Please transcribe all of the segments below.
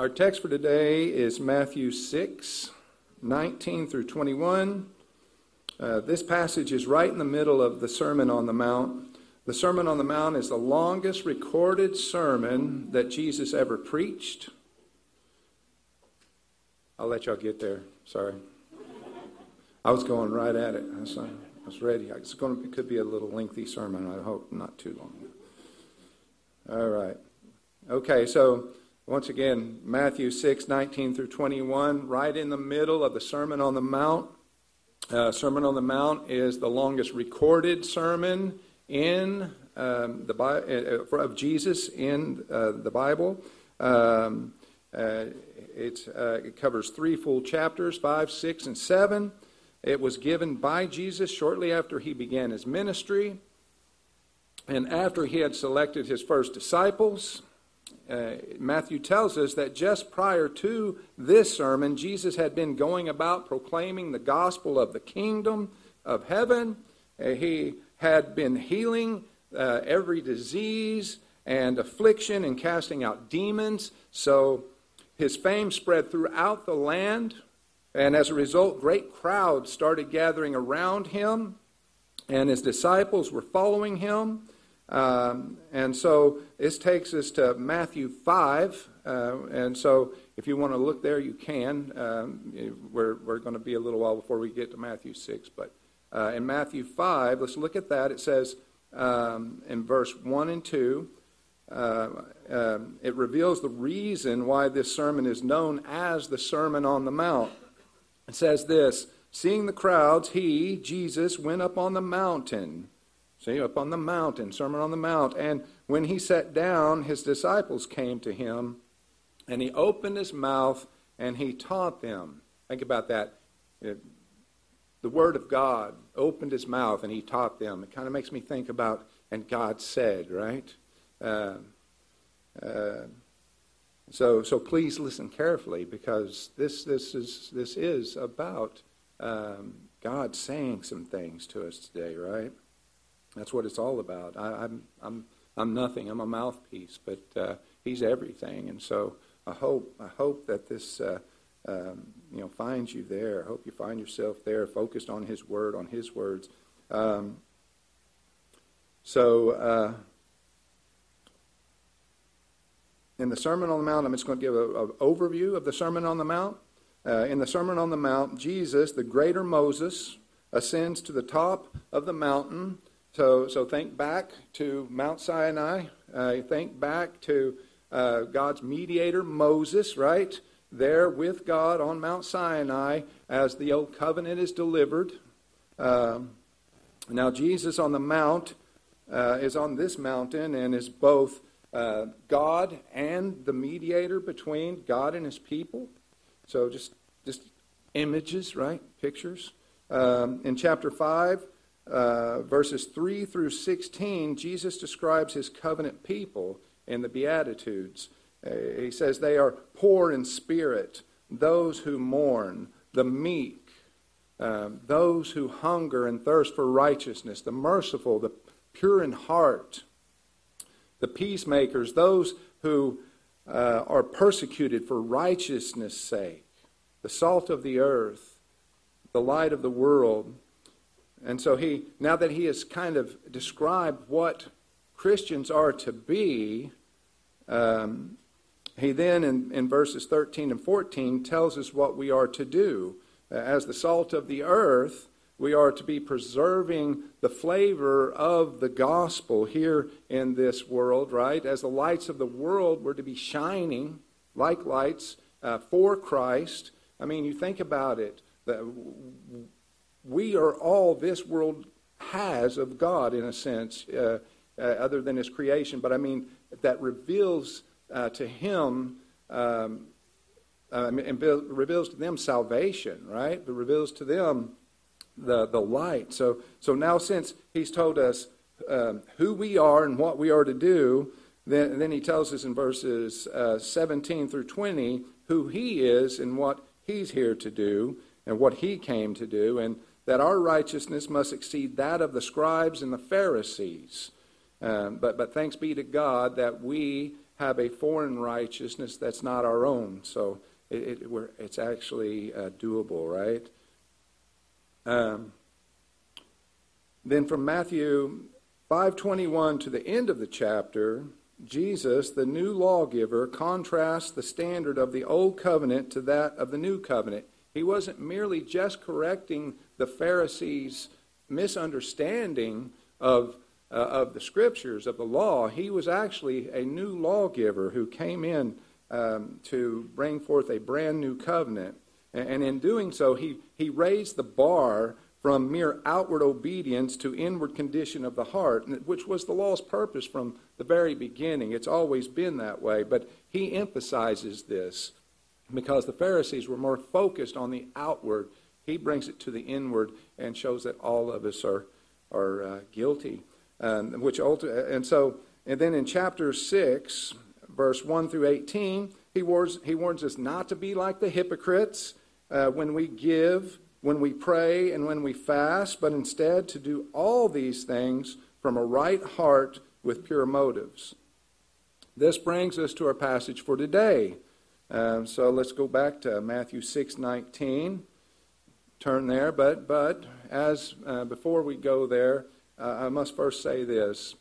Our text for today is Matthew 6, 19 through 21. Uh, this passage is right in the middle of the Sermon on the Mount. The Sermon on the Mount is the longest recorded sermon that Jesus ever preached. I'll let y'all get there. Sorry. I was going right at it. I was, I was ready. It's going to, it could be a little lengthy sermon. I hope not too long. All right. Okay, so once again, Matthew 6, 19 through 21, right in the middle of the Sermon on the Mount. Uh, sermon on the Mount is the longest recorded sermon in um, the uh, of Jesus in uh, the Bible. Um, uh, uh, it covers three full chapters, five, six, and seven. It was given by Jesus shortly after he began his ministry and after he had selected his first disciples. Uh, Matthew tells us that just prior to this sermon, Jesus had been going about proclaiming the gospel of the kingdom of heaven. Uh, he had been healing uh, every disease and affliction and casting out demons. So his fame spread throughout the land. And as a result, great crowds started gathering around him, and his disciples were following him. Um, and so this takes us to Matthew 5. Uh, and so if you want to look there, you can. Um, we're we're going to be a little while before we get to Matthew 6. But uh, in Matthew 5, let's look at that. It says um, in verse 1 and 2, uh, um, it reveals the reason why this sermon is known as the Sermon on the Mount. It says this Seeing the crowds, he, Jesus, went up on the mountain See, up on the mountain, Sermon on the Mount. And when he sat down, his disciples came to him, and he opened his mouth and he taught them. Think about that. It, the Word of God opened his mouth and he taught them. It kind of makes me think about, and God said, right? Uh, uh, so, so please listen carefully because this, this, is, this is about um, God saying some things to us today, right? That's what it's all about. I, am I'm, I'm, I'm nothing. I'm a mouthpiece, but uh, he's everything. And so I hope, I hope that this, uh, um, you know, finds you there. I hope you find yourself there, focused on his word, on his words. Um, so, uh, in the Sermon on the Mount, I'm just going to give an overview of the Sermon on the Mount. Uh, in the Sermon on the Mount, Jesus, the greater Moses, ascends to the top of the mountain so, so think back to Mount Sinai. Uh, think back to uh, God's mediator, Moses, right? There with God on Mount Sinai as the old covenant is delivered. Um, now, Jesus on the mount uh, is on this mountain and is both uh, God and the mediator between God and his people. So, just, just images, right? Pictures. Um, in chapter 5, uh, verses 3 through 16, Jesus describes his covenant people in the Beatitudes. Uh, he says they are poor in spirit, those who mourn, the meek, um, those who hunger and thirst for righteousness, the merciful, the pure in heart, the peacemakers, those who uh, are persecuted for righteousness' sake, the salt of the earth, the light of the world. And so he, now that he has kind of described what Christians are to be, um, he then, in, in verses 13 and 14, tells us what we are to do. As the salt of the earth, we are to be preserving the flavor of the gospel here in this world, right? As the lights of the world, we're to be shining like lights uh, for Christ. I mean, you think about it. The, we are all this world has of God, in a sense, uh, uh, other than His creation. But I mean, that reveals uh, to Him um, uh, and reveals to them salvation, right? But reveals to them the, the light. So, so now, since He's told us um, who we are and what we are to do, then, then He tells us in verses uh, 17 through 20 who He is and what He's here to do and what He came to do. And that our righteousness must exceed that of the scribes and the Pharisees. Um, but, but thanks be to God that we have a foreign righteousness that's not our own. So it, it it's actually uh, doable, right? Um, then from Matthew 5:21 to the end of the chapter, Jesus, the new lawgiver, contrasts the standard of the old covenant to that of the new covenant. He wasn't merely just correcting the Pharisees' misunderstanding of, uh, of the scriptures, of the law. He was actually a new lawgiver who came in um, to bring forth a brand new covenant. And, and in doing so, he, he raised the bar from mere outward obedience to inward condition of the heart, which was the law's purpose from the very beginning. It's always been that way, but he emphasizes this because the Pharisees were more focused on the outward. He brings it to the inward and shows that all of us are are uh, guilty. Um, which ulti- and so and then in chapter six, verse one through eighteen, he warns he warns us not to be like the hypocrites uh, when we give when we pray and when we fast, but instead to do all these things from a right heart with pure motives. This brings us to our passage for today. Um, so let's go back to Matthew 6:19. Turn there, but but as uh, before we go there, uh, I must first say this: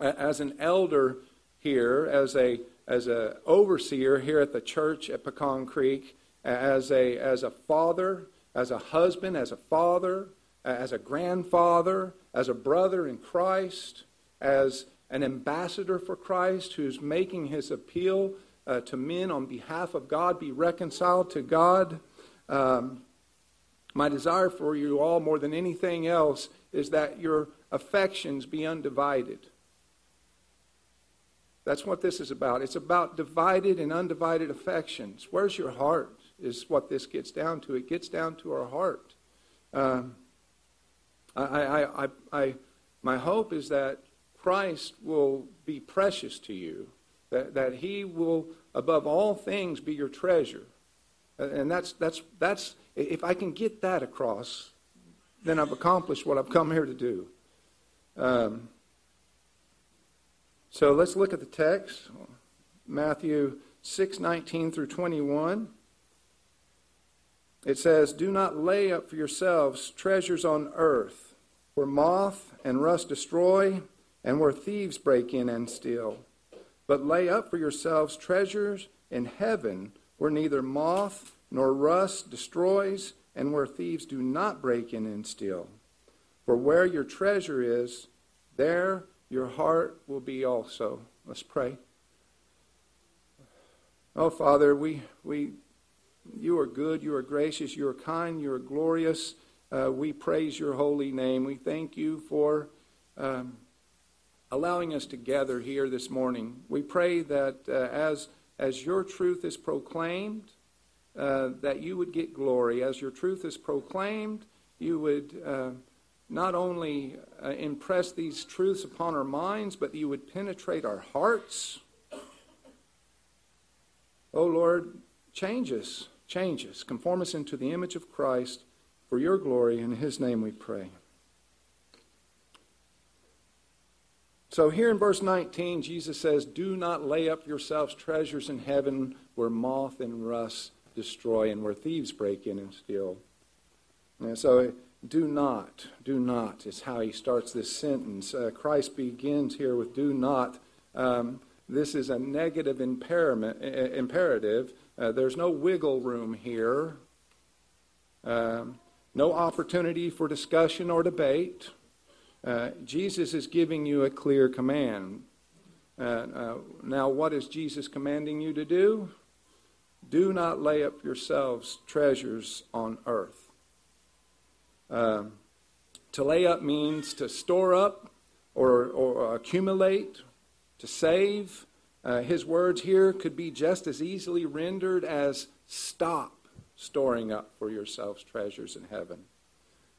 as an elder here, as a as a overseer here at the church at Pecan Creek, as a as a father as a husband, as a father, as a grandfather, as a brother in Christ, as an ambassador for Christ who's making his appeal uh, to men on behalf of God, be reconciled to God. Um, my desire for you all, more than anything else, is that your affections be undivided. That's what this is about. It's about divided and undivided affections. Where's your heart? is what this gets down to. It gets down to our heart. Um, I, I, I, I, my hope is that Christ will be precious to you, that, that he will, above all things, be your treasure. And that's, that's, that's, if I can get that across, then I've accomplished what I've come here to do. Um, so let's look at the text Matthew 6 19 through 21. It says, Do not lay up for yourselves treasures on earth, where moth and rust destroy, and where thieves break in and steal. But lay up for yourselves treasures in heaven, where neither moth nor rust destroys, and where thieves do not break in and steal. For where your treasure is, there your heart will be also. Let's pray. Oh, Father, we, we you are good, you are gracious, you are kind, you are glorious. Uh, we praise your holy name. We thank you for um, allowing us to gather here this morning. We pray that uh, as, as your truth is proclaimed, uh, that you would get glory. As your truth is proclaimed, you would uh, not only uh, impress these truths upon our minds, but you would penetrate our hearts. Oh Lord, change us. Change us. Conform us into the image of Christ for your glory. In his name we pray. So here in verse 19, Jesus says, Do not lay up yourselves treasures in heaven where moth and rust destroy and where thieves break in and steal. And so, do not, do not is how he starts this sentence. Uh, Christ begins here with do not. Um, this is a negative imperative uh, there's no wiggle room here, um, no opportunity for discussion or debate. Uh, Jesus is giving you a clear command. Uh, uh, now, what is Jesus commanding you to do? Do not lay up yourselves treasures on earth. Um, to lay up means to store up or, or accumulate, to save, uh, his words here could be just as easily rendered as stop storing up for yourselves treasures in heaven.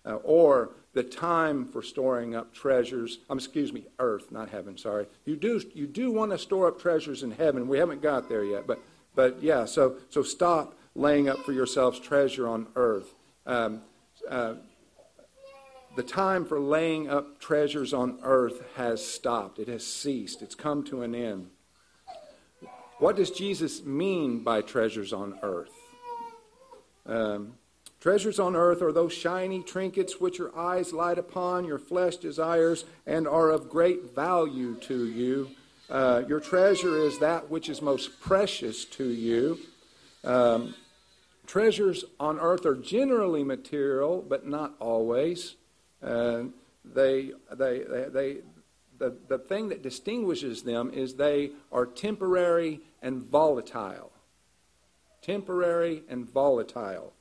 Uh, or the time for storing up treasures, um, excuse me, earth, not heaven, sorry. You do, you do want to store up treasures in heaven. We haven't got there yet, but, but yeah, so, so stop laying up for yourselves treasure on earth. Um, uh, the time for laying up treasures on earth has stopped, it has ceased, it's come to an end. what does Jesus mean by treasures on earth? Um, treasures on earth are those shiny trinkets which your eyes light upon, your flesh desires, and are of great value to you. Uh, your treasure is that which is most precious to you. Um, treasures on earth are generally material, but not always. Uh, they, they, they, they, the, the thing that distinguishes them is they are temporary and volatile. Temporary and volatile.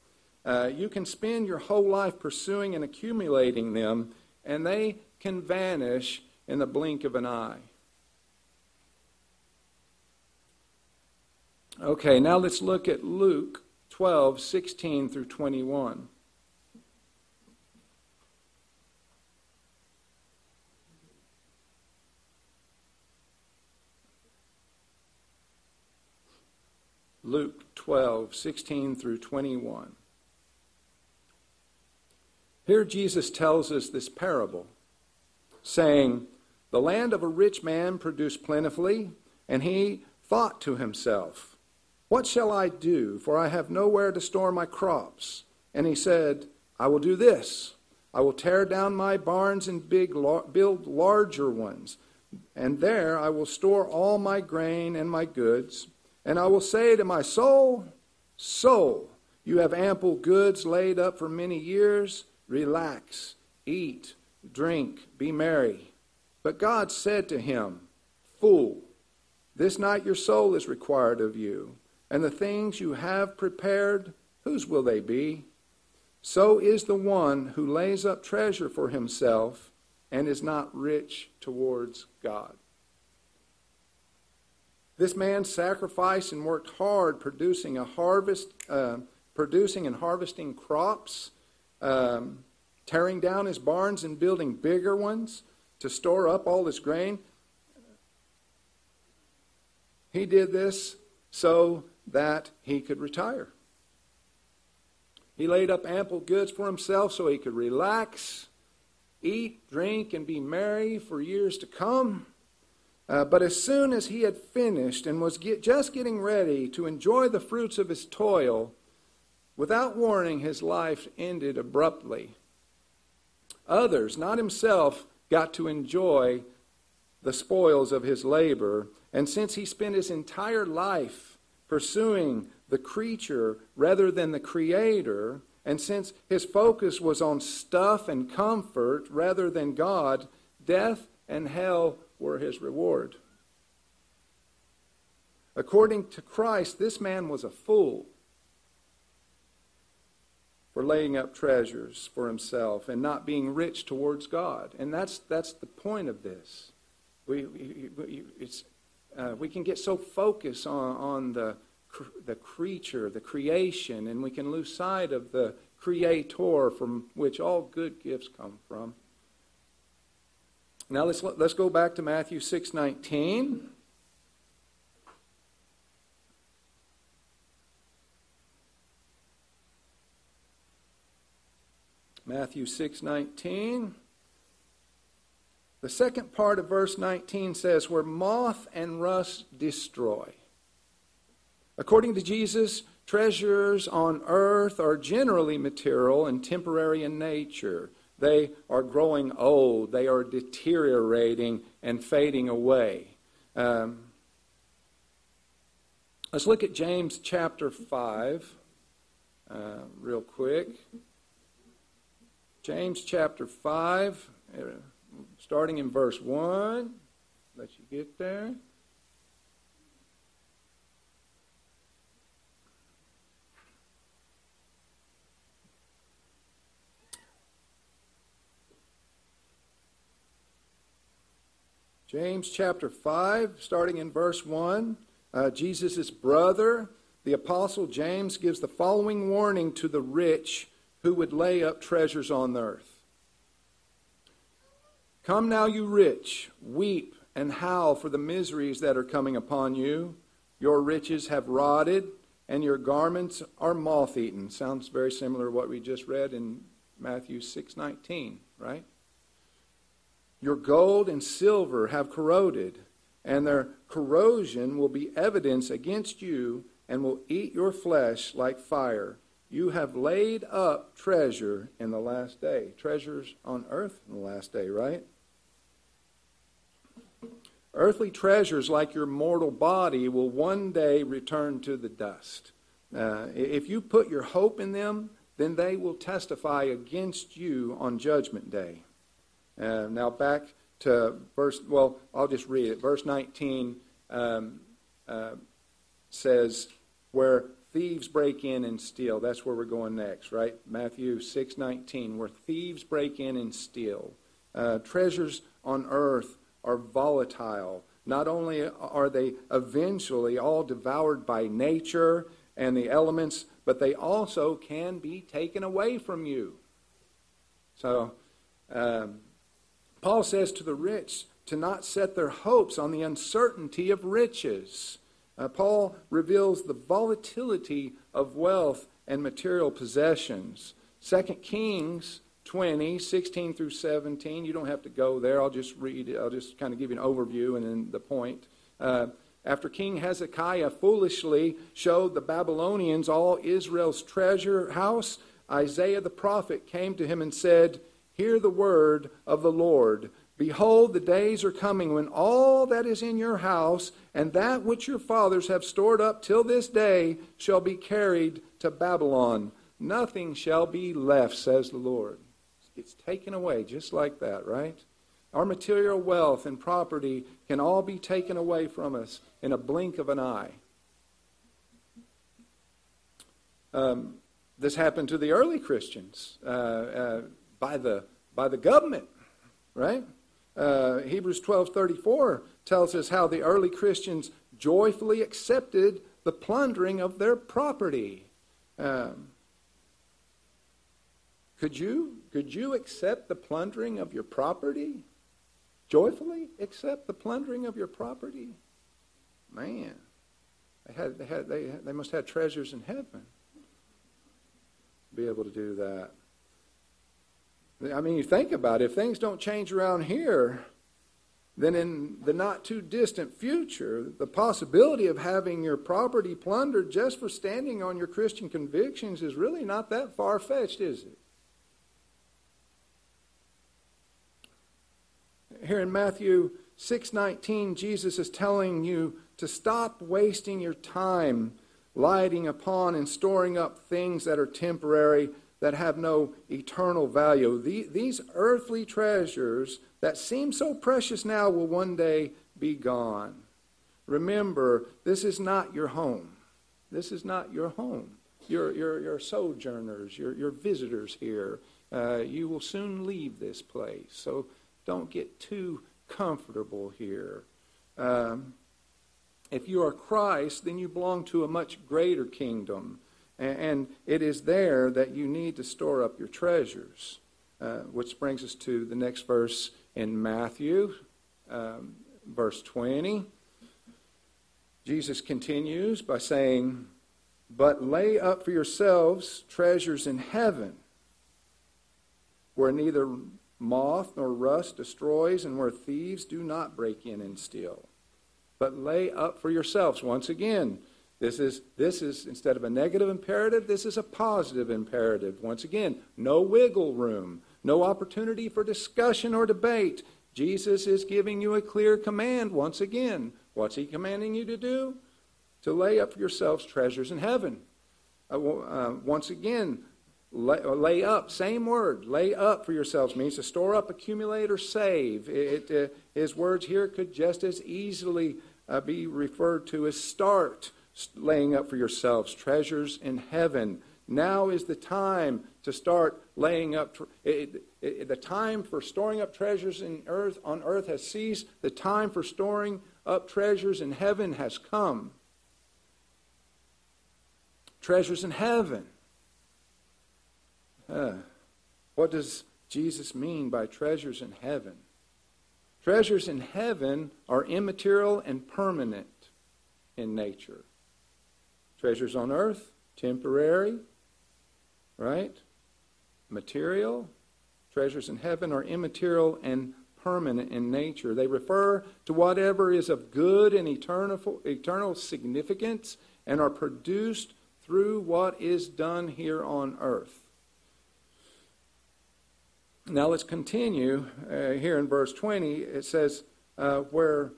Uh, you can spend your whole life pursuing and accumulating them, and they can vanish in the blink of an eye. Okay, now let's look at Luke 12, 16 through 21. Luke 12, 16 through 21. Here Jesus tells us this parable, saying, The land of a rich man produced plentifully, and he thought to himself, What shall I do? For I have nowhere to store my crops. And he said, I will do this. I will tear down my barns and big, build larger ones, and there I will store all my grain and my goods. And I will say to my soul, Soul, you have ample goods laid up for many years. Relax, eat, drink, be merry. But God said to him, Fool, this night your soul is required of you, and the things you have prepared, whose will they be? So is the one who lays up treasure for himself and is not rich towards God. This man sacrificed and worked hard producing a harvest, uh, producing and harvesting crops, um, tearing down his barns and building bigger ones to store up all this grain. He did this so that he could retire. He laid up ample goods for himself so he could relax, eat, drink, and be merry for years to come. Uh, but as soon as he had finished and was get, just getting ready to enjoy the fruits of his toil, without warning, his life ended abruptly. Others, not himself, got to enjoy the spoils of his labor. And since he spent his entire life pursuing the creature rather than the creator, and since his focus was on stuff and comfort rather than God, death and hell were his reward. According to Christ, this man was a fool for laying up treasures for himself and not being rich towards God. And that's, that's the point of this. We, we, it's, uh, we can get so focused on, on the, the creature, the creation, and we can lose sight of the creator from which all good gifts come from. Now let's, let's go back to Matthew 6.19. Matthew 6:19 The second part of verse 19 says where moth and rust destroy. According to Jesus, treasures on earth are generally material and temporary in nature. They are growing old. They are deteriorating and fading away. Um, let's look at James chapter 5 uh, real quick. James chapter 5, uh, starting in verse 1. Let you get there. James chapter 5, starting in verse 1, uh, Jesus' brother, the apostle James, gives the following warning to the rich who would lay up treasures on earth. Come now, you rich, weep and howl for the miseries that are coming upon you. Your riches have rotted, and your garments are moth eaten. Sounds very similar to what we just read in Matthew 6:19, right? Your gold and silver have corroded, and their corrosion will be evidence against you and will eat your flesh like fire. You have laid up treasure in the last day. Treasures on earth in the last day, right? Earthly treasures, like your mortal body, will one day return to the dust. Uh, if you put your hope in them, then they will testify against you on Judgment Day. Uh, now, back to verse, well, I'll just read it. Verse 19 um, uh, says, Where thieves break in and steal. That's where we're going next, right? Matthew 6:19, where thieves break in and steal. Uh, treasures on earth are volatile. Not only are they eventually all devoured by nature and the elements, but they also can be taken away from you. So, um, Paul says to the rich to not set their hopes on the uncertainty of riches. Uh, Paul reveals the volatility of wealth and material possessions. 2 Kings 20, 16 through 17. You don't have to go there. I'll just read. I'll just kind of give you an overview and then the point. Uh, after King Hezekiah foolishly showed the Babylonians all Israel's treasure house, Isaiah the prophet came to him and said, Hear the word of the Lord. Behold, the days are coming when all that is in your house and that which your fathers have stored up till this day shall be carried to Babylon. Nothing shall be left, says the Lord. It's taken away just like that, right? Our material wealth and property can all be taken away from us in a blink of an eye. Um, this happened to the early Christians uh, uh, by the by the government, right? Uh, Hebrews twelve thirty four tells us how the early Christians joyfully accepted the plundering of their property. Um, could you could you accept the plundering of your property? Joyfully accept the plundering of your property? Man, they had they had they they must have treasures in heaven. Be able to do that. I mean, you think about it, if things don't change around here, then in the not too distant future, the possibility of having your property plundered just for standing on your Christian convictions is really not that far fetched, is it? Here in Matthew 6:19, Jesus is telling you to stop wasting your time lighting upon and storing up things that are temporary, that have no eternal value. these earthly treasures that seem so precious now will one day be gone. Remember, this is not your home. This is not your home. You're, you're, you're sojourners, you're, you're visitors here. Uh, you will soon leave this place. So don't get too comfortable here. Um, if you are Christ, then you belong to a much greater kingdom. And it is there that you need to store up your treasures. Uh, which brings us to the next verse in Matthew, um, verse 20. Jesus continues by saying, But lay up for yourselves treasures in heaven, where neither moth nor rust destroys, and where thieves do not break in and steal. But lay up for yourselves. Once again, this is, this is, instead of a negative imperative, this is a positive imperative. Once again, no wiggle room, no opportunity for discussion or debate. Jesus is giving you a clear command once again. What's he commanding you to do? To lay up for yourselves treasures in heaven. Uh, uh, once again, Lay, lay, up, same word, lay up for yourselves means to store up, accumulate, or save. It, uh, his words here could just as easily uh, be referred to as start laying up for yourselves treasures in heaven. Now is the time to start laying up. It, it, the time for storing up treasures in earth on earth has ceased. The time for storing up treasures in heaven has come. Treasures in heaven. Uh, what does Jesus mean by treasures in heaven? Treasures in heaven are immaterial and permanent in nature. Treasures on earth, temporary, right? Material. Treasures in heaven are immaterial and permanent in nature. They refer to whatever is of good and eternal, eternal significance and are produced through what is done here on earth. Now let's continue uh, here in verse 20. It says, uh, where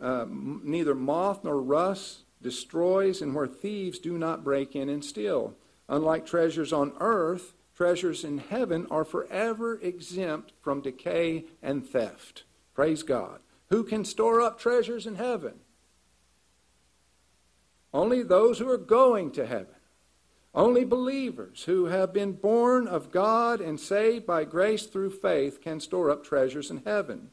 uh, neither moth nor rust destroys, and where thieves do not break in and steal. Unlike treasures on earth, treasures in heaven are forever exempt from decay and theft. Praise God. Who can store up treasures in heaven? Only those who are going to heaven. Only believers who have been born of God and saved by grace through faith can store up treasures in heaven.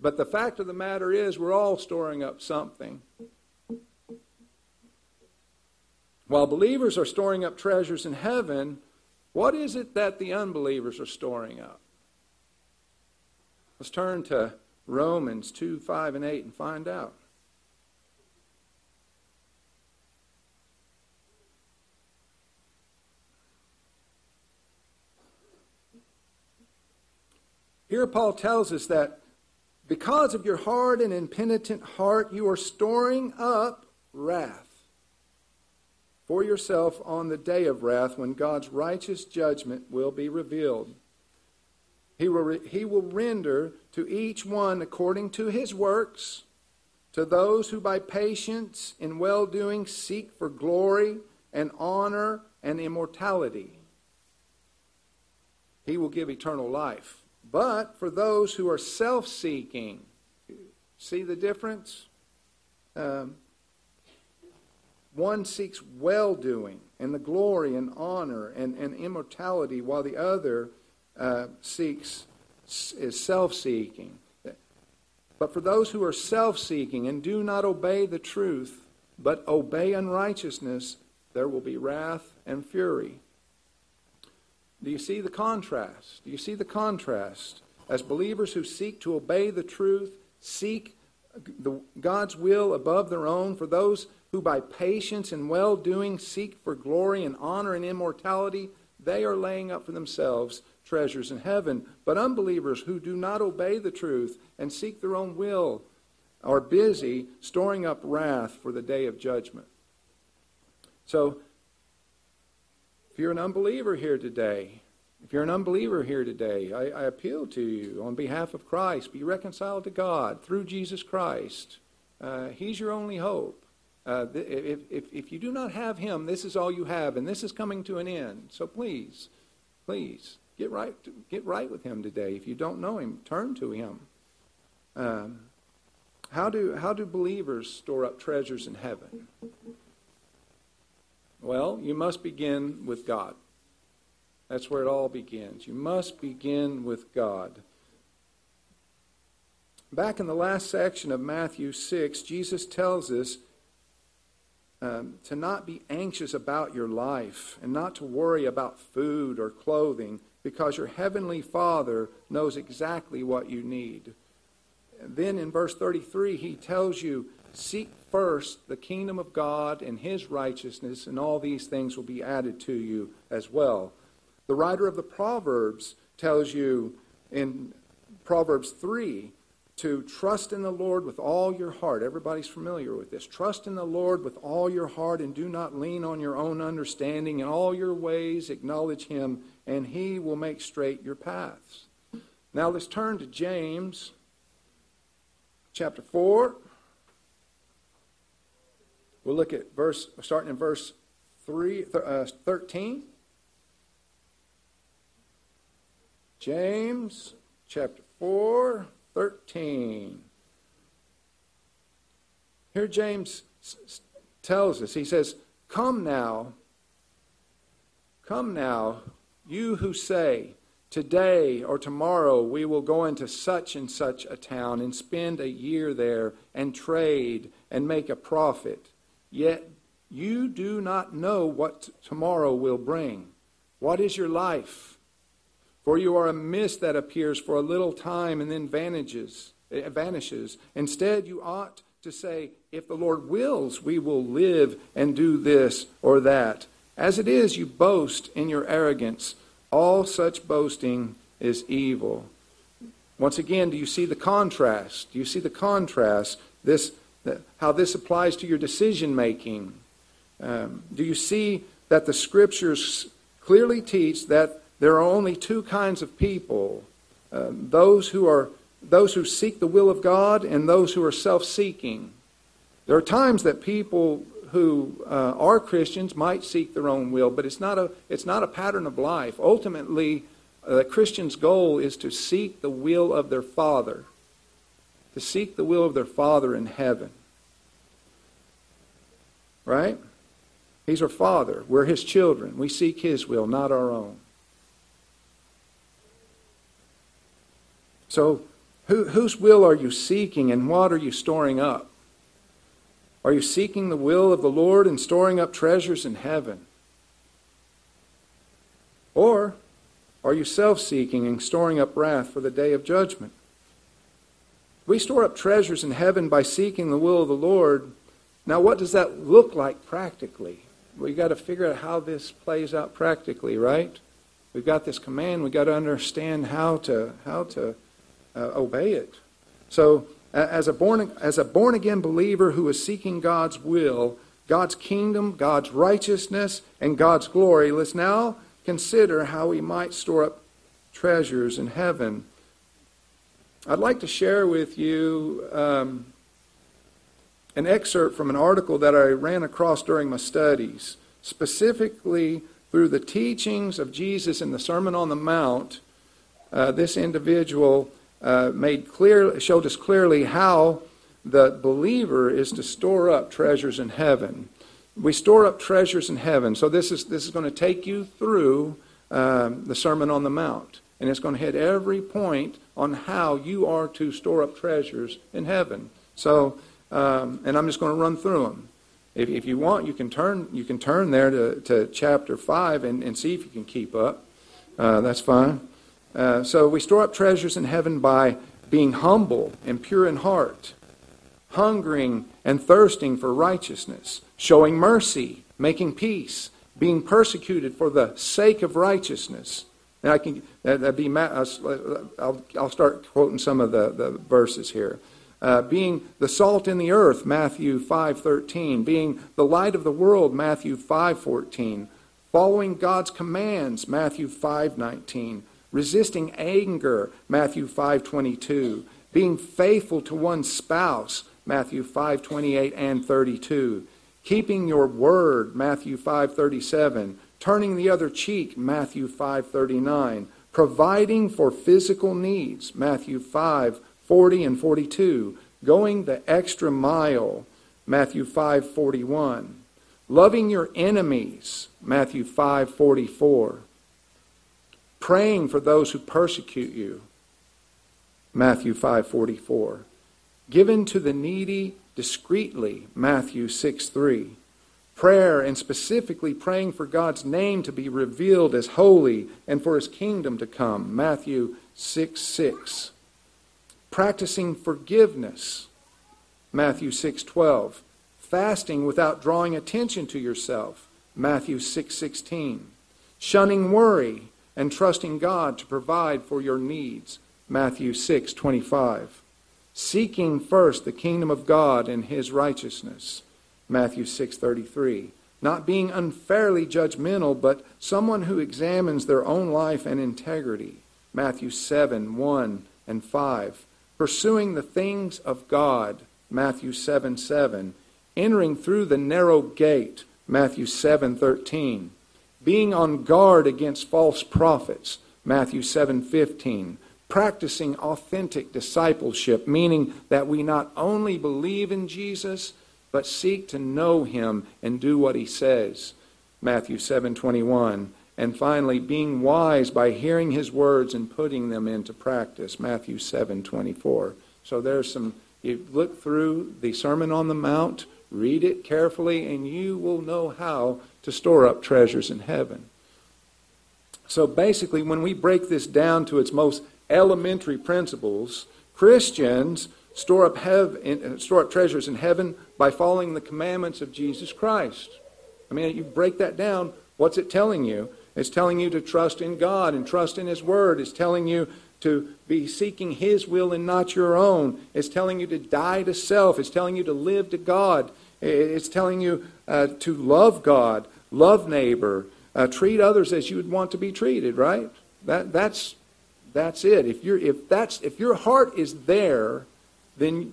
But the fact of the matter is, we're all storing up something. While believers are storing up treasures in heaven, what is it that the unbelievers are storing up? Let's turn to Romans 2 5 and 8 and find out. Here, Paul tells us that because of your hard and impenitent heart, you are storing up wrath for yourself on the day of wrath when God's righteous judgment will be revealed. He will, re- he will render to each one according to his works, to those who by patience and well doing seek for glory and honor and immortality. He will give eternal life. But for those who are self seeking, see the difference? Um, one seeks well doing and the glory and honor and, and immortality, while the other uh, seeks is self seeking. But for those who are self seeking and do not obey the truth, but obey unrighteousness, there will be wrath and fury. Do you see the contrast? Do you see the contrast? As believers who seek to obey the truth, seek the, God's will above their own, for those who by patience and well doing seek for glory and honor and immortality, they are laying up for themselves treasures in heaven. But unbelievers who do not obey the truth and seek their own will are busy storing up wrath for the day of judgment. So, if you're an unbeliever here today, if you're an unbeliever here today, I, I, appeal to you on behalf of Christ be reconciled to God through Jesus Christ. Uh, he's your only hope. Uh, if, if, if you do not have Him, this is all you have, and this is coming to an end. So please, please, get right, get right with Him today. If you don't know Him, turn to Him. Um, how, do, how do believers store up treasures in heaven? Well, you must begin with God. That's where it all begins. You must begin with God. Back in the last section of Matthew 6, Jesus tells us um, to not be anxious about your life and not to worry about food or clothing because your heavenly Father knows exactly what you need. Then in verse 33, he tells you Seek first the kingdom of God and his righteousness, and all these things will be added to you as well. The writer of the Proverbs tells you in Proverbs 3 to trust in the Lord with all your heart. Everybody's familiar with this. Trust in the Lord with all your heart and do not lean on your own understanding. In all your ways, acknowledge him, and he will make straight your paths. Now let's turn to James chapter 4. We'll look at verse, starting in verse 3, uh, 13. James chapter 4, 13. Here James tells us, he says, Come now, come now, you who say, Today or tomorrow we will go into such and such a town and spend a year there and trade and make a profit. Yet you do not know what tomorrow will bring. What is your life? For you are a mist that appears for a little time and then vanishes. It vanishes. Instead, you ought to say, If the Lord wills, we will live and do this or that. As it is, you boast in your arrogance. All such boasting is evil. Once again, do you see the contrast? Do you see the contrast? This, how this applies to your decision making. Um, do you see that the scriptures clearly teach that there are only two kinds of people: um, those who are those who seek the will of God and those who are self-seeking. There are times that people who uh, are Christians might seek their own will, but it's not a it's not a pattern of life. Ultimately, uh, the Christian's goal is to seek the will of their Father, to seek the will of their Father in heaven. Right? He's our Father. We're His children. We seek His will, not our own. So, who, whose will are you seeking and what are you storing up? Are you seeking the will of the Lord and storing up treasures in heaven? Or are you self seeking and storing up wrath for the day of judgment? We store up treasures in heaven by seeking the will of the Lord. Now, what does that look like practically? We've got to figure out how this plays out practically, right? We've got this command. We've got to understand how to, how to uh, obey it. So, as a, born, as a born again believer who is seeking God's will, God's kingdom, God's righteousness, and God's glory, let's now consider how we might store up treasures in heaven. I'd like to share with you um, an excerpt from an article that I ran across during my studies, specifically through the teachings of Jesus in the Sermon on the Mount. Uh, this individual uh, made clear, showed us clearly how the believer is to store up treasures in heaven. We store up treasures in heaven. So this is this is going to take you through um, the Sermon on the Mount, and it's going to hit every point on how you are to store up treasures in heaven. So, um, and I'm just going to run through them. If, if you want, you can turn you can turn there to, to chapter five and, and see if you can keep up. Uh, that's fine. Uh, so we store up treasures in heaven by being humble and pure in heart, hungering and thirsting for righteousness, showing mercy, making peace, being persecuted for the sake of righteousness. And I can that be I'll, I'll start quoting some of the, the verses here. Uh, being the salt in the earth, Matthew 5:13, being the light of the world, Matthew 5:14, following God's commands, Matthew 5:19 resisting anger, Matthew 5:22, being faithful to one's spouse, Matthew 5:28 and 32, keeping your word, Matthew 5:37, turning the other cheek, Matthew 5:39, providing for physical needs, Matthew 5:40 and 42, going the extra mile, Matthew 5:41, loving your enemies, Matthew 5:44 praying for those who persecute you. Matthew 5:44. Given to the needy discreetly, Matthew 6:3. Prayer and specifically praying for God's name to be revealed as holy and for his kingdom to come, Matthew 6 6. Practicing forgiveness, Matthew 6:12. Fasting without drawing attention to yourself, Matthew 6:16. Shunning worry, and trusting God to provide for your needs. Matthew 6:25. Seeking first the kingdom of God and his righteousness. Matthew 6:33. Not being unfairly judgmental, but someone who examines their own life and integrity. Matthew 7, 1 and 5. Pursuing the things of God. Matthew 7, 7. Entering through the narrow gate. Matthew 7, 13 being on guard against false prophets, Matthew 7:15, practicing authentic discipleship, meaning that we not only believe in Jesus, but seek to know him and do what he says, Matthew 7:21, and finally being wise by hearing his words and putting them into practice, Matthew 7:24. So there's some you look through the Sermon on the Mount, read it carefully and you will know how to store up treasures in heaven. So basically, when we break this down to its most elementary principles, Christians store up, heaven, store up treasures in heaven by following the commandments of Jesus Christ. I mean, you break that down, what's it telling you? It's telling you to trust in God and trust in His Word. It's telling you to be seeking His will and not your own. It's telling you to die to self. It's telling you to live to God. It's telling you uh, to love God, love neighbor, uh, treat others as you would want to be treated. Right? That that's that's it. If you if that's if your heart is there, then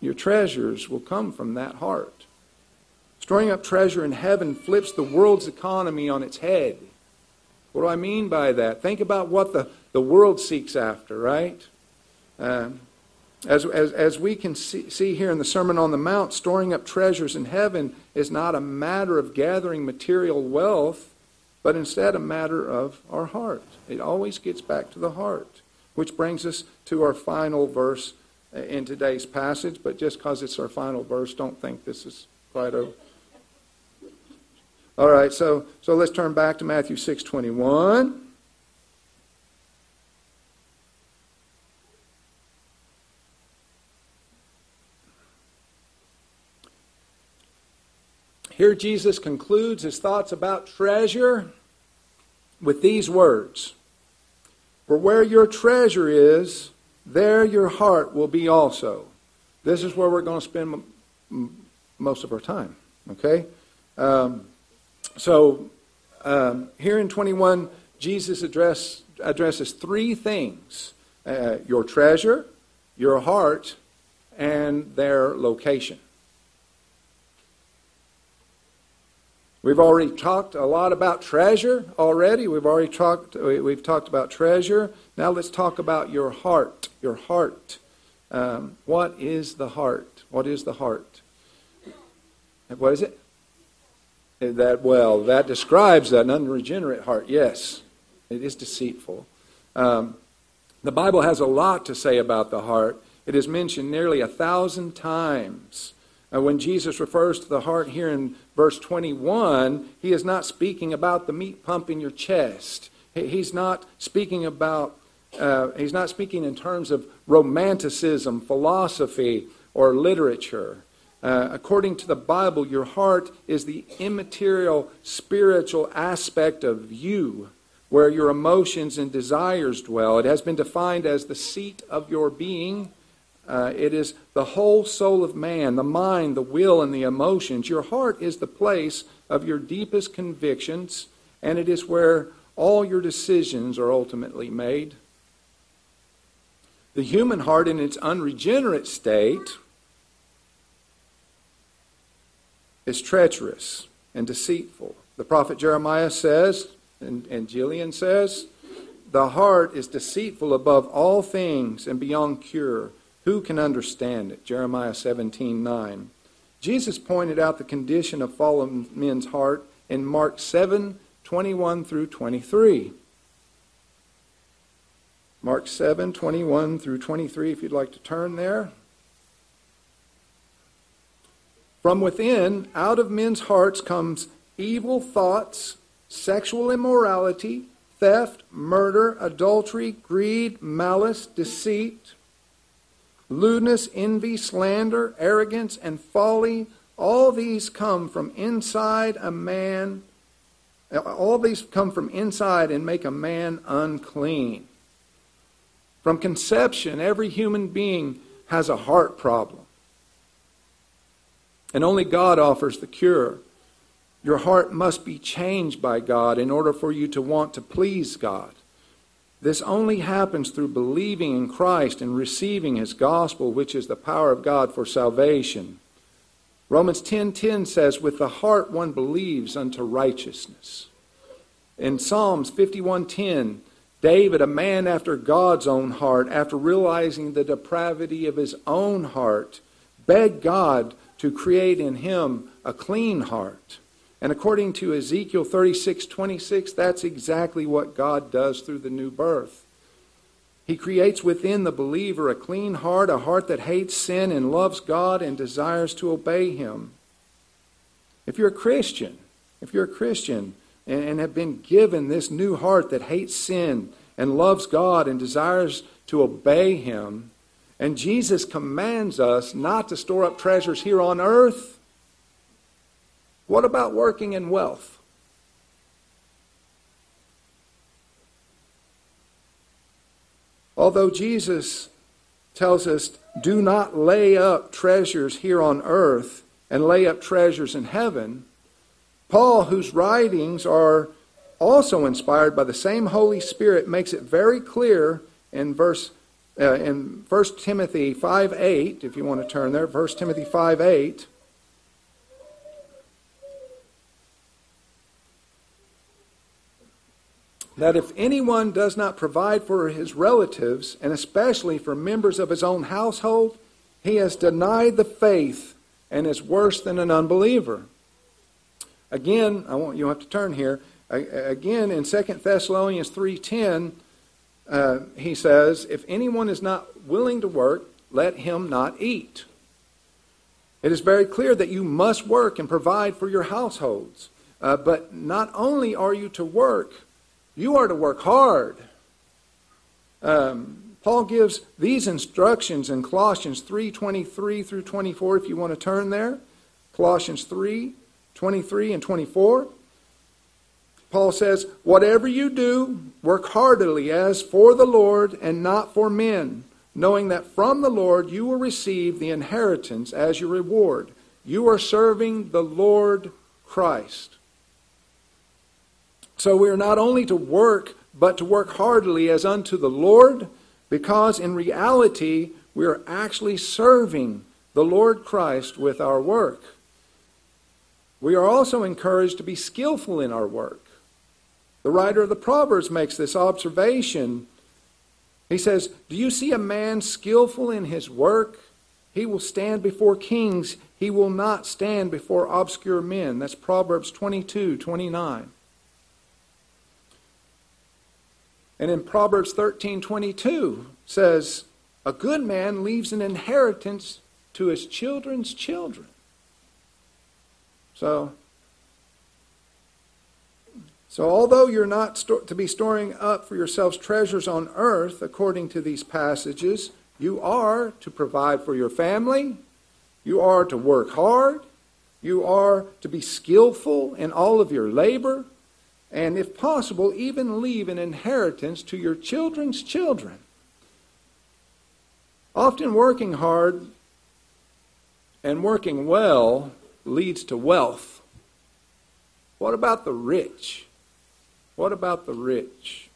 your treasures will come from that heart. Storing up treasure in heaven flips the world's economy on its head. What do I mean by that? Think about what the, the world seeks after, right? Um, as, as, as we can see, see here in the Sermon on the Mount, storing up treasures in heaven is not a matter of gathering material wealth, but instead a matter of our heart. It always gets back to the heart, which brings us to our final verse Uh, in today's passage. But just because it's our final verse, don't think this is quite over. All right, so, so let's turn back to Matthew 6.21. Here Jesus concludes his thoughts about treasure with these words For where your treasure is, there your heart will be also. This is where we're going to spend most of our time. Okay? Um, so um, here in 21, Jesus address, addresses three things uh, your treasure, your heart, and their location. We've already talked a lot about treasure already. We've already talked we've talked about treasure. Now let's talk about your heart. Your heart. Um, what is the heart? What is the heart? What is it? That well, that describes an unregenerate heart. Yes, it is deceitful. Um, the Bible has a lot to say about the heart. It is mentioned nearly a thousand times. Uh, when Jesus refers to the heart here in verse 21, he is not speaking about the meat pump in your chest. He's not speaking about, uh, he's not speaking in terms of romanticism, philosophy, or literature. Uh, according to the Bible, your heart is the immaterial spiritual aspect of you, where your emotions and desires dwell. It has been defined as the seat of your being uh, it is the whole soul of man, the mind, the will, and the emotions. Your heart is the place of your deepest convictions, and it is where all your decisions are ultimately made. The human heart, in its unregenerate state, is treacherous and deceitful. The prophet Jeremiah says, and, and Jillian says, the heart is deceitful above all things and beyond cure. Who can understand it? Jeremiah 17 9. Jesus pointed out the condition of fallen men's heart in Mark 7 21 through 23. Mark 7 21 through 23, if you'd like to turn there. From within, out of men's hearts comes evil thoughts, sexual immorality, theft, murder, adultery, greed, malice, deceit lewdness, envy, slander, arrogance, and folly, all these come from inside a man. All these come from inside and make a man unclean. From conception, every human being has a heart problem. And only God offers the cure. Your heart must be changed by God in order for you to want to please God. This only happens through believing in Christ and receiving his gospel, which is the power of God for salvation. Romans 10:10 says, "With the heart one believes unto righteousness." In Psalms 51:10, David, a man after God's own heart, after realizing the depravity of his own heart, begged God to create in him a clean heart. And according to Ezekiel 36 26, that's exactly what God does through the new birth. He creates within the believer a clean heart, a heart that hates sin and loves God and desires to obey Him. If you're a Christian, if you're a Christian and, have been given this new heart that hates sin and loves God and desires to obey Him, and Jesus commands us not to store up treasures here on earth, what about working in wealth? although Jesus tells us, do not lay up treasures here on earth and lay up treasures in heaven, Paul, whose writings are also inspired by the same Holy Spirit, makes it very clear in verse uh, in 1 Timothy 5 8, if you want to turn there, 1 Timothy 5 8. That if anyone does not provide for his relatives, and especially for members of his own household, he has denied the faith and is worse than an unbeliever. Again, I want you have to turn here. Again, in 2 Thessalonians 3:10, uh, he says, If anyone is not willing to work, let him not eat. It is very clear that you must work and provide for your households. Uh, but not only are you to work, you are to work hard. Um, Paul gives these instructions in Colossians 3:23 through 24 if you want to turn there. Colossians 3:23 and 24. Paul says, Whatever you do, work heartily as for the Lord and not for men, knowing that from the Lord you will receive the inheritance as your reward. You are serving the Lord Christ. So we are not only to work, but to work heartily as unto the Lord, because in reality we are actually serving the Lord Christ with our work. We are also encouraged to be skillful in our work. The writer of the Proverbs makes this observation. He says, Do you see a man skillful in his work? He will stand before kings. He will not stand before obscure men. That's Proverbs 22, 29. And in Proverbs 13, 22 says, A good man leaves an inheritance to his children's children. So, so, although you're not sto- to be storing up for yourselves treasures on earth, according to these passages, you are to provide for your family, you are to work hard, you are to be skillful in all of your labor, and if possible, even leave an inheritance to your children's children. Often working hard and working well leads to wealth. What about the rich? What about the rich?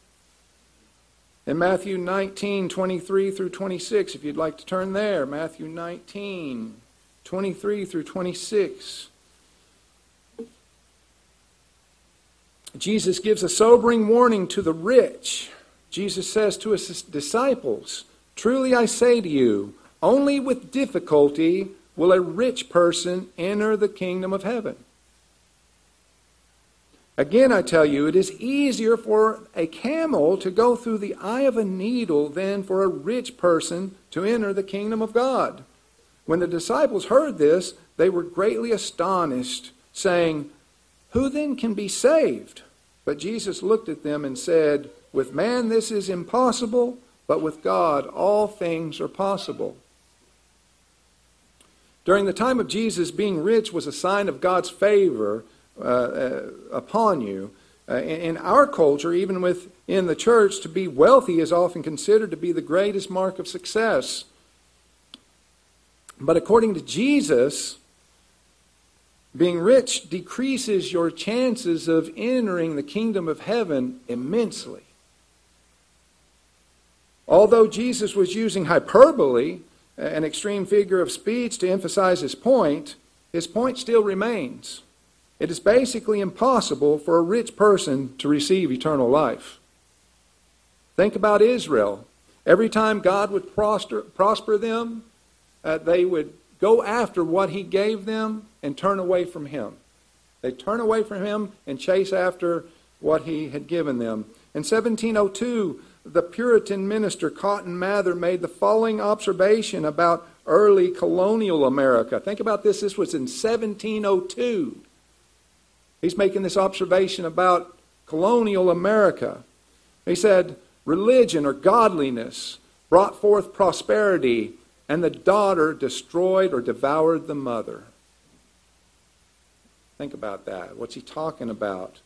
In Matthew 19, 23 through 26, if you'd like to turn there, Matthew 19, 23 through 26. Jesus gives a sobering warning to the rich. Jesus says to his disciples, Truly I say to you, only with difficulty will a rich person enter the kingdom of heaven. Again, I tell you, it is easier for a camel to go through the eye of a needle than for a rich person to enter the kingdom of God. When the disciples heard this, they were greatly astonished, saying, Who then can be saved? But Jesus looked at them and said, With man this is impossible, but with God all things are possible. During the time of Jesus, being rich was a sign of God's favor uh, uh, upon you. Uh, in, in our culture, even within the church, to be wealthy is often considered to be the greatest mark of success. But according to Jesus, being rich decreases your chances of entering the kingdom of heaven immensely. Although Jesus was using hyperbole, an extreme figure of speech, to emphasize his point, his point still remains. It is basically impossible for a rich person to receive eternal life. Think about Israel. Every time God would prosper, prosper them, uh, they would go after what He gave them and turn away from Him. They turn away from Him and chase after what He had given them. In 1702, the Puritan minister Cotton Mather made the following observation about early colonial America. Think about this. This was in 1702. He's making this observation about colonial America. He said, Religion or godliness brought forth prosperity, and the daughter destroyed or devoured the mother. Think about that. What's he talking about?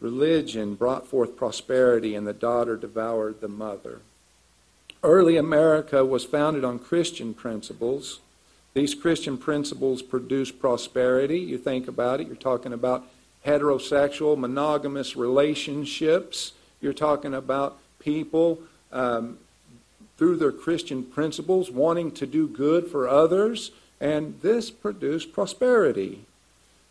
Religion brought forth prosperity, and the daughter devoured the mother. Early America was founded on Christian principles. These Christian principles produce prosperity. You think about it, you're talking about heterosexual, monogamous relationships. You're talking about people um, through their Christian principles wanting to do good for others, and this produced prosperity.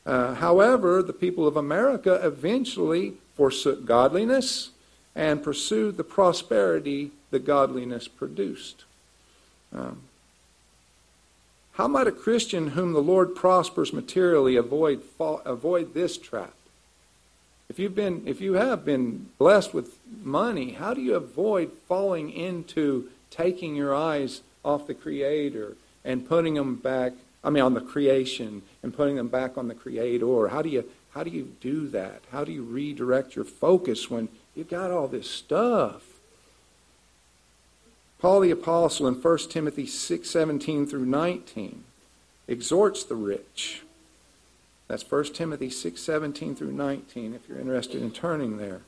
Uh, however, the people of America eventually forsook godliness and pursued the prosperity the godliness produced. Um, how might a Christian whom the Lord prospers materially avoid, fall, avoid this trap? If you've been, if you have been blessed with money, how do you avoid falling into taking your eyes off the Creator and putting them back? I mean, on the creation and putting them back on the Creator. How do you how do you do that? How do you redirect your focus when you've got all this stuff? Paul the apostle in 1 Timothy 6:17 through 19 exhorts the rich that's 1 Timothy 6 17 through 19, if you're interested in turning there.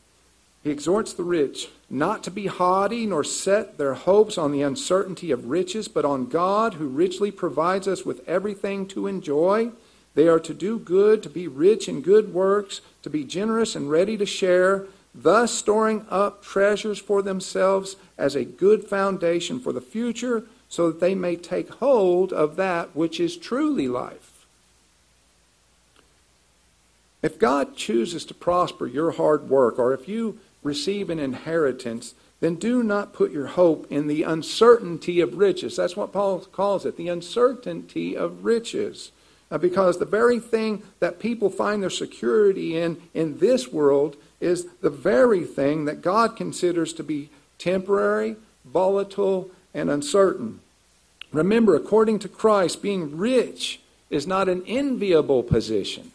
He exhorts the rich not to be haughty nor set their hopes on the uncertainty of riches, but on God who richly provides us with everything to enjoy. They are to do good, to be rich in good works, to be generous and ready to share, thus storing up treasures for themselves as a good foundation for the future, so that they may take hold of that which is truly life. If God chooses to prosper your hard work, or if you receive an inheritance, then do not put your hope in the uncertainty of riches. That's what Paul calls it the uncertainty of riches. Because the very thing that people find their security in in this world is the very thing that God considers to be temporary, volatile, and uncertain. Remember, according to Christ, being rich is not an enviable position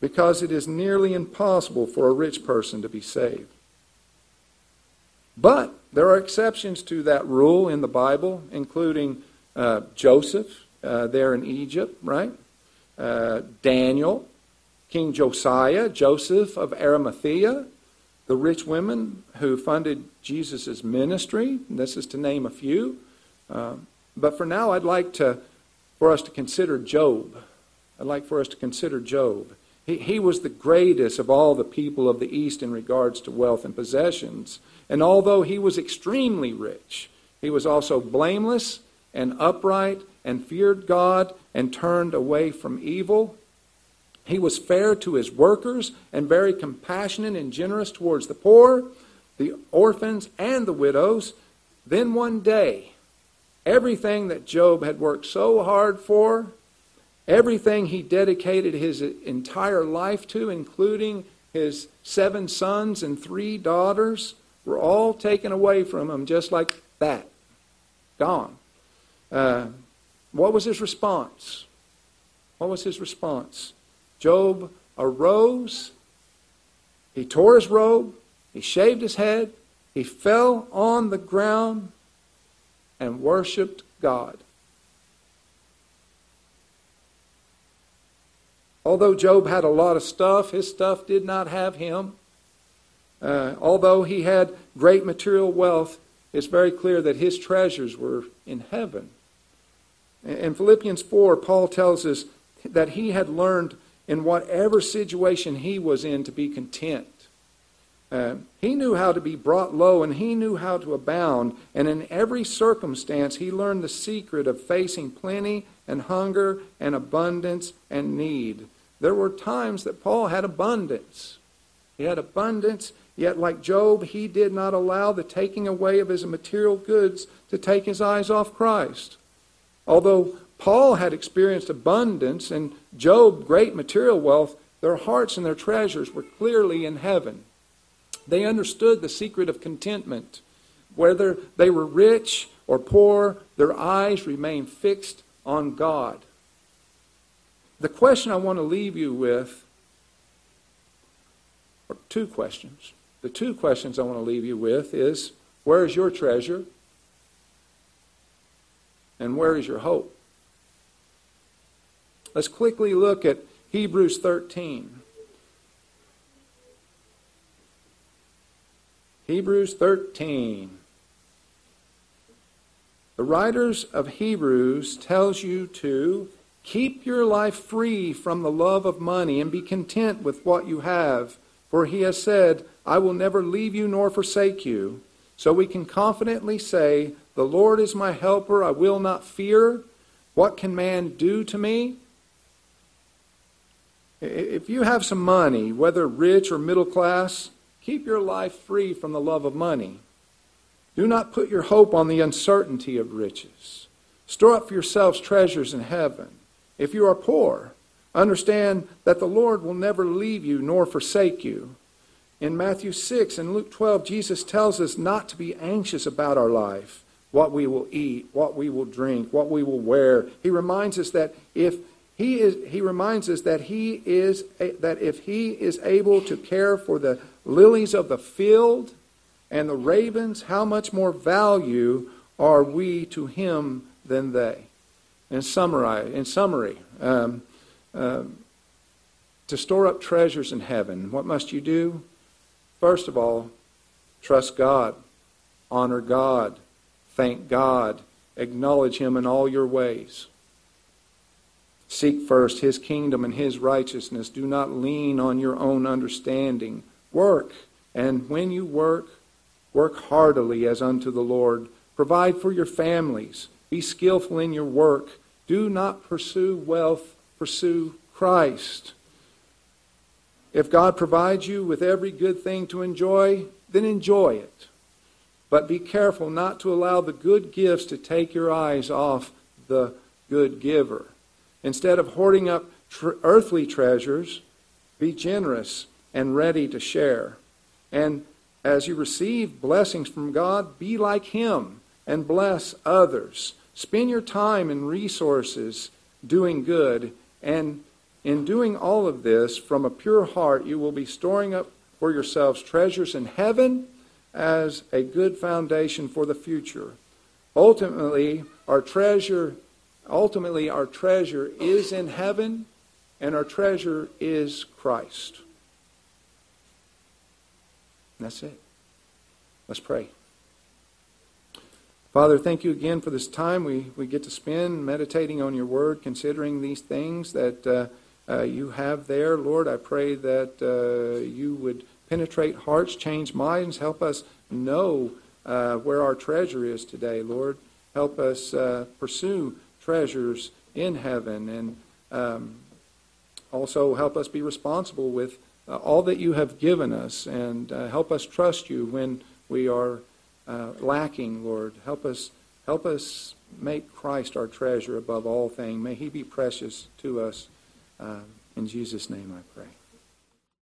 because it is nearly impossible for a rich person to be saved. But there are exceptions to that rule in the Bible, including uh, Joseph uh, there in Egypt, right? Uh, Daniel, King Josiah, Joseph of Arimathea, the rich women who funded Jesus' ministry. This is to name a few. Uh, but for now, I'd like to, for us to consider Job. I'd like for us to consider Job. He, he was the greatest of all the people of the East in regards to wealth and possessions. And although he was extremely rich, he was also blameless and upright and feared God and turned away from evil. He was fair to his workers and very compassionate and generous towards the poor, the orphans, and the widows. Then one day, everything that Job had worked so hard for Everything he dedicated his entire life to, including his seven sons and three daughters, were all taken away from him just like that. Gone. Uh, what was his response? What was his response? Job arose, he tore his robe, he shaved his head, he fell on the ground and worshiped God. Although Job had a lot of stuff, his stuff did not have him. Uh, although he had great material wealth, it's very clear that his treasures were in heaven. In Philippians 4, Paul tells us that he had learned in whatever situation he was in to be content. Uh, he knew how to be brought low and he knew how to abound. And in every circumstance, he learned the secret of facing plenty and hunger and abundance and need. There were times that Paul had abundance. He had abundance, yet, like Job, he did not allow the taking away of his material goods to take his eyes off Christ. Although Paul had experienced abundance and Job great material wealth, their hearts and their treasures were clearly in heaven. They understood the secret of contentment. Whether they were rich or poor, their eyes remained fixed on God. The question I want to leave you with are two questions. The two questions I want to leave you with is where is your treasure? And where is your hope? Let's quickly look at Hebrews 13. Hebrews 13. The writers of Hebrews tells you to keep your life free from the love of money and be content with what you have, for he has said, I will never leave you nor forsake you. So we can confidently say, The Lord is my helper, I will not fear. What can man do to me? If you have some money, whether rich or middle class, keep your life free from the love of money. Do not put your hope on the uncertainty of riches. Store up for yourselves treasures in heaven. If you are poor, understand that the Lord will never leave you nor forsake you. In Matthew 6 and Luke 12, Jesus tells us not to be anxious about our life, what we will eat, what we will drink, what we will wear. He reminds us that if he is he reminds us that he is that if he is able to care for the lilies of the field and the ravens, how much more value are we to him than they? In summary, in summary, um, uh, to store up treasures in heaven, what must you do? First of all, trust God, honor God, thank God, acknowledge Him in all your ways. Seek first His kingdom and His righteousness. Do not lean on your own understanding. Work, and when you work, Work heartily as unto the Lord. Provide for your families. Be skillful in your work. Do not pursue wealth, pursue Christ. If God provides you with every good thing to enjoy, then enjoy it. But be careful not to allow the good gifts to take your eyes off the good giver. Instead of hoarding up tr- earthly treasures, be generous and ready to share. And as you receive blessings from God, be like Him and bless others. Spend your time and resources doing good, and in doing all of this from a pure heart, you will be storing up for yourselves treasures in heaven as a good foundation for the future. Ultimately, our treasure ultimately our treasure is in heaven and our treasure is Christ. That's it. Let's pray. Father, thank you again for this time we, we get to spend meditating on your word, considering these things that uh, uh, you have there. Lord, I pray that uh, you would penetrate hearts, change minds, help us know uh, where our treasure is today, Lord. Help us uh, pursue treasures in heaven and um, also help us be responsible with uh, all that you have given us and help us trust you when we are uh, lacking, Lord. Help us, help us make Christ our treasure above all things. May he be precious to us. Uh, in Jesus' name I pray.